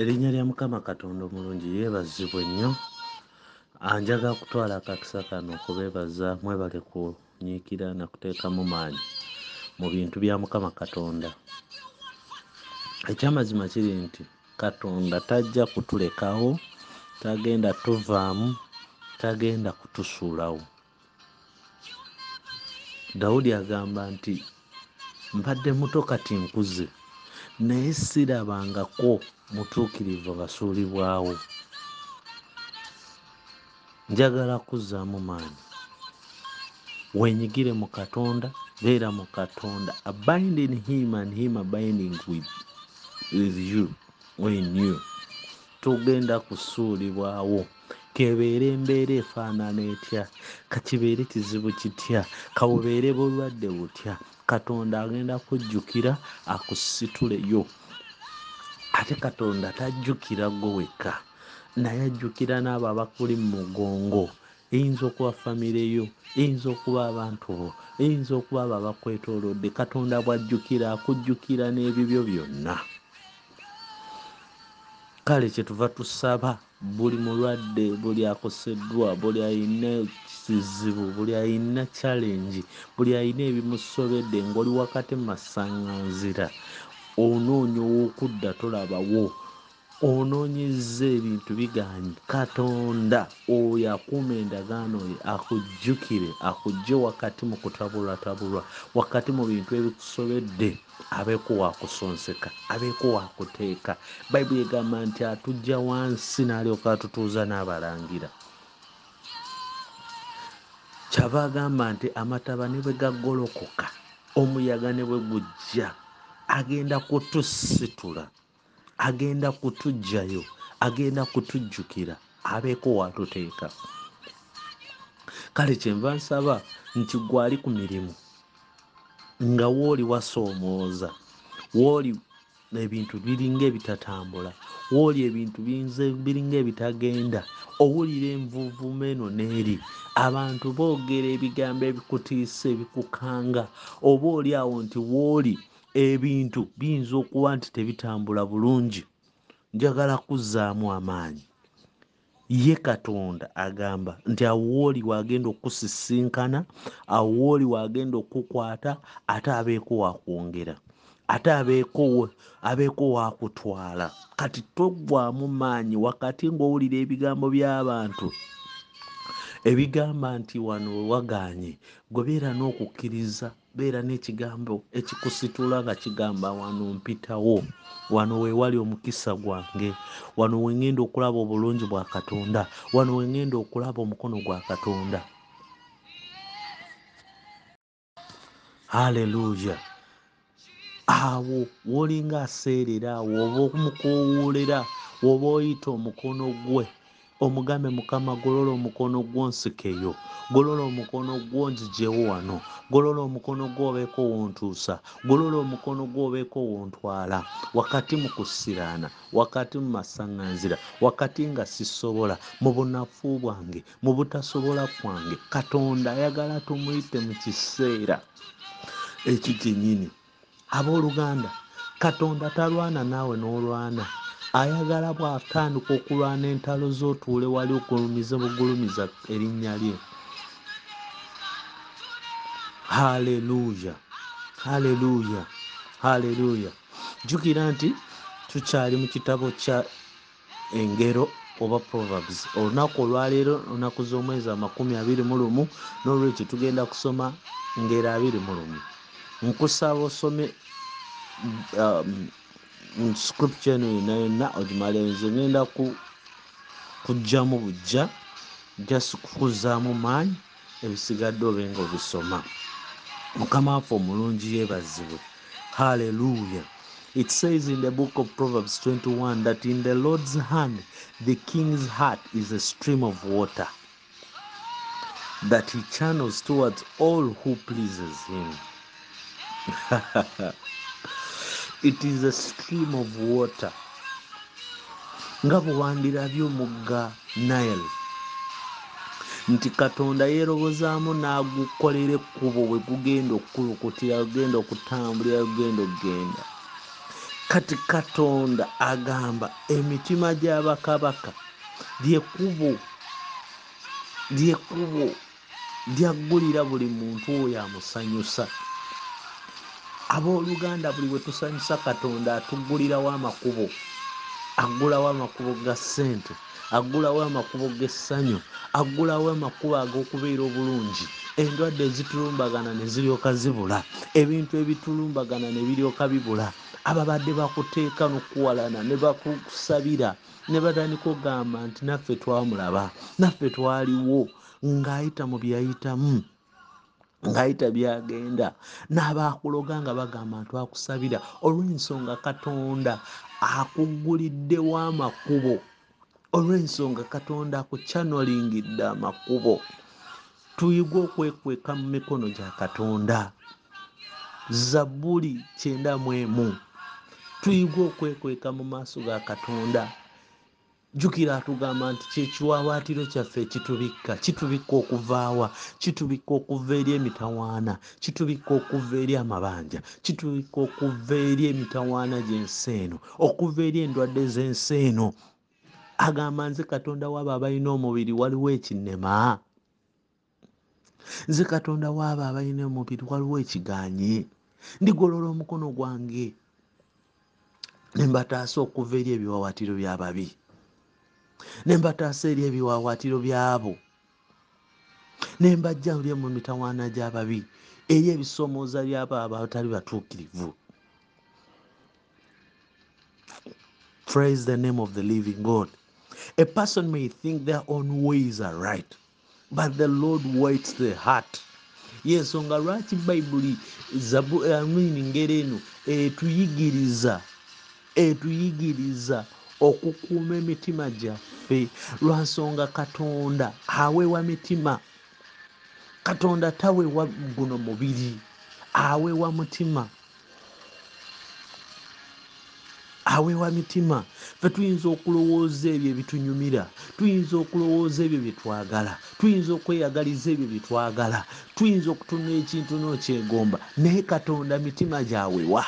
erinnya lya mukama katonda omulungi yeebazibwa ennyo anjaga kutwala akakisa kano okubeebaza mwebale kunyiikira nakuteekamu maanyi mu bintu bya mukama katonda. Ekyamazima kiri nti katonda tajja kutulekawo tagenda tuvaamu tagenda kutusuulawo. Dawudi agamba nti mbadde muto kati nkuze naye sirabangako mutuukirivu basuulibwawo njagala kuzzaamu maanyi. Wenyigire mu katonda beera mu katonda. Abinding him and him abinding with, with you when you. Tugenda kusuulibwawo kebeere embeera efaanana etya? Kakibeere kizibu kitya? Kabubeere bulwadde butya? Katonda agenda kujjukira akusituleyo. Ate katonda tajjukira gwe wekka. Naye ajjukira n'abo abakuli mu mugongo. Eyinza okuba famireyo eyinza okuba abantu bo eyinza okuba abo abakwetoolodde. Katonda bwajjukira akujjukira n'ebibyo byonna kale kyetuva tusaba buli mulwadde buli akoseddwa buli ayina kizibu buli ayina challenge buli ayina ebimusobedde ngaoli wakati mu masaŋŋanzira onoonya owokudda tolabawo onoonyeza ebintu biganye katonda oyo akuuma endagaano ye akujjukire akugje wakati mu kutabulwatabulwa wakati mu bintu ebikusobedde abeeko wakusonseka abeeko wakuteeka bayibuli egamba nti atujja wansi n'alyoka atutuuza n'abalangira. Kyava agamba nti amataba ne bwe gaggolokoka omuyaga ne bwe gujja agenda kutusitula agenda kutujjayo agenda kutujjukira abeeko watuteeka. Kale kyenva nsaba nti gwali ku mirimu nga wooli wasoomooza wooli ebintu biringa ebitatambula wooli ebintu biringa ebitagenda owulira envuuvuuma eno n'eri. Abantu boogera ebigambo ebikutiisa ebikukanga oba oli awo nti wooli ebintu biyinza okuba nti tebitambula bulungi. Njagala kuzzaamu amaanyi. Ye katonda agamba nti awooli waagenda okusisinkana awooli waagenda okukwata ate abeeko wakwongera ate abeeko wakutwala kati toggwamu maanyi wakati ng'owulira ebigambo by'abantu. Ebigamba nti wano wewaganye gwe beera n'okukkiriza beera n'ekigambo ekikusitula nga kigamba wano mpitawo wano wewali omukisa gwange wano wengenda okulaba obulungi bwa katonda wano wengenda okulaba omukono gwa katonda. Halleluya awo wolinga aseerera awo oba omukowoolera woba oyita omukono gwe omugambe mukama golola omukono gwonsikeyo golola omukono gwonzijewo wano golola omukono gwobeeko wontuusa golola omukono gwobeeko wontwala wakati mu kusiraana wakati mu masaŋŋanzira wakati nga sisobola mu bunafu bwange mu butasobola kwange katonda ayagala tumuyite mu kiseera ekyo kyennyini. Abooluganda katonda talwana naawe n'olwana ayagala bw'atandika okulwana entalo z'otuule wali okulumiza bugulumiza erinnya lye. Haleluya haleluya haleluya jjukira nti tukyali mu kitabo kya engero oba proverbs. Olunaku olwaleero lunaku z'omwezi amakumi abiri mu lumu n'olwekyo tugenda kusoma ngero abiri mu lumu. Nkusaba osome um, scripture eno yonna yonna bujja kukuzaamu maanyi ebisigadde obisoma. Mukama waffe omulungi yeebazibwe. Halleluya it says in the book of proverbs 21 that in the lord's hand the king's heart is a stream of water that he channels towards all who pleases him it is a stream of water. Nga bwe wandirabye omugga nile. Nti katonda yeerobozaamu n'agukolera ekkubo bwe gugenda okukulukutira gugenda okutambulira gugenda okugenda. Kati katonda agamba emitima gy'abakabaka lyekubo lyekubo lyaggulira buli muntu oyo amusanyusa abooluganda buli bwe tusanyusa katonda atuggulirawo amakubo aggulawo amakubo ga ssente aggulawo amakubo g'essanyu aggulawo amakubo ag'okubeera obulungi. Endwadde ezitulumbagana ne ziryoka zibula ebintu ebitulumbagana ne biryoka bibula. Ababadde bakuteeka nokuwalana ne bakusabira ne batandika ogamba nti naffe twamulaba naffe twaliwo ng'ayita mu byayitamu ng'ayita byagenda. N'abaakuloga nga bagamba ntwakusabira olw'ensonga katonda akugguliddewo amakubo olw'ensonga katonda akukyanolingidde amakubo? Tuyige okwekweka mu mikono gya katonda. Zabbuli kyenda mu emu. Tuyige okwekweka mu maaso ga katonda jjukira atugamba nti kyekiwawaatiro kyaffe ekitubikka kitubikka okuvaawa kitubikka okuva eri emitawaana kitubikka okuva eri amabanja kitubikka okuva eri emitawaana gy'ensi eno okuva eri endwadde z'ensi eno. Agamba nze katonda waabo abalina omubiri waliwo ekinema nze katonda waabo abalina omubiri waliwo ekiganye ndigolola omukono gwange. Ne mbataasa okuva eri ebiwawaatiro by'ababi ne mbataasa eri ebiwawaatiro byabo. Ne mbajja uli mu mitawaana gy'ababi eri ebisoomooza byabo abatali batuukirivu. Praise the name of the living god. A person may think their own ways are right but the lord waits the heart. Yensonga lwaki bayibuli amini ngeri eno etuyigiriza etuyigiriza okukuuma emitima gyaffe lwansonga katonda. Aweewa mitima. Katonda taweewa guno mubiri. Aweewa mutima. Aweewa mitima. Fe tuyinza okulowooza ebyo ebitunyumira tuyinza okulowooza ebyo bye twagala tuyinza okweyagaliza ebyo bye twagala tuyinza okutunula ekintu n'okyegomba. Naye katonda mitima gyawewa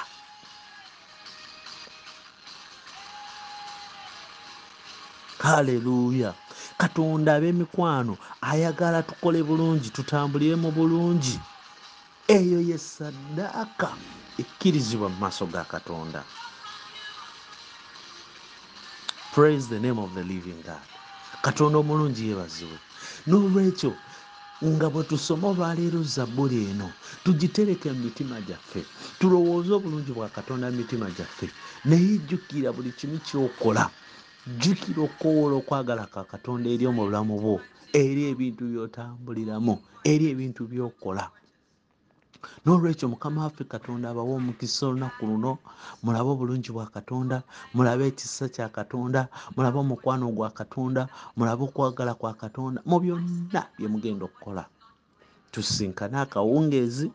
haleluya katonda ab'emikwano ayagala tukole bulungi tutambulire mu bulungi. Eyo ye saddaaka ekkirizibwa mu maaso ga katonda. Praise the name of the living god. Katonda omulungi yeebazibwe. N'olwekyo nga bwe tusoma olwaleero zabbuli eno tugitereke mu mitima gyaffe tulowooze obulungi bwa katonda mu mitima gyaffe naye jjukira buli kimu kyokola jjukira okukowoola okwagala ka katonda eri omu bulamu bwo eri ebintu by'otambuliramu eri ebintu by'okola. N'olwekyo mukama waffe katonda abawa omukisa olunaku luno mulabe obulungi bwa katonda mulabe ekisa kya katonda mulabe omukwano gwa katonda mulabe okwagala kwa katonda mu byonna bye mugenda okukola. Tusinkane akawungeezi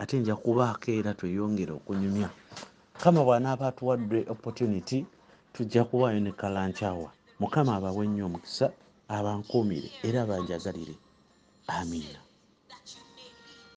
ate nja kubaako era tweyongere okunyumya. Mukama bw'anaaba atuwadde opportunity tujja kuwaayo ne kalankyawa mukama abawe nnyo omukisa abankuumire era abanjagalire amiina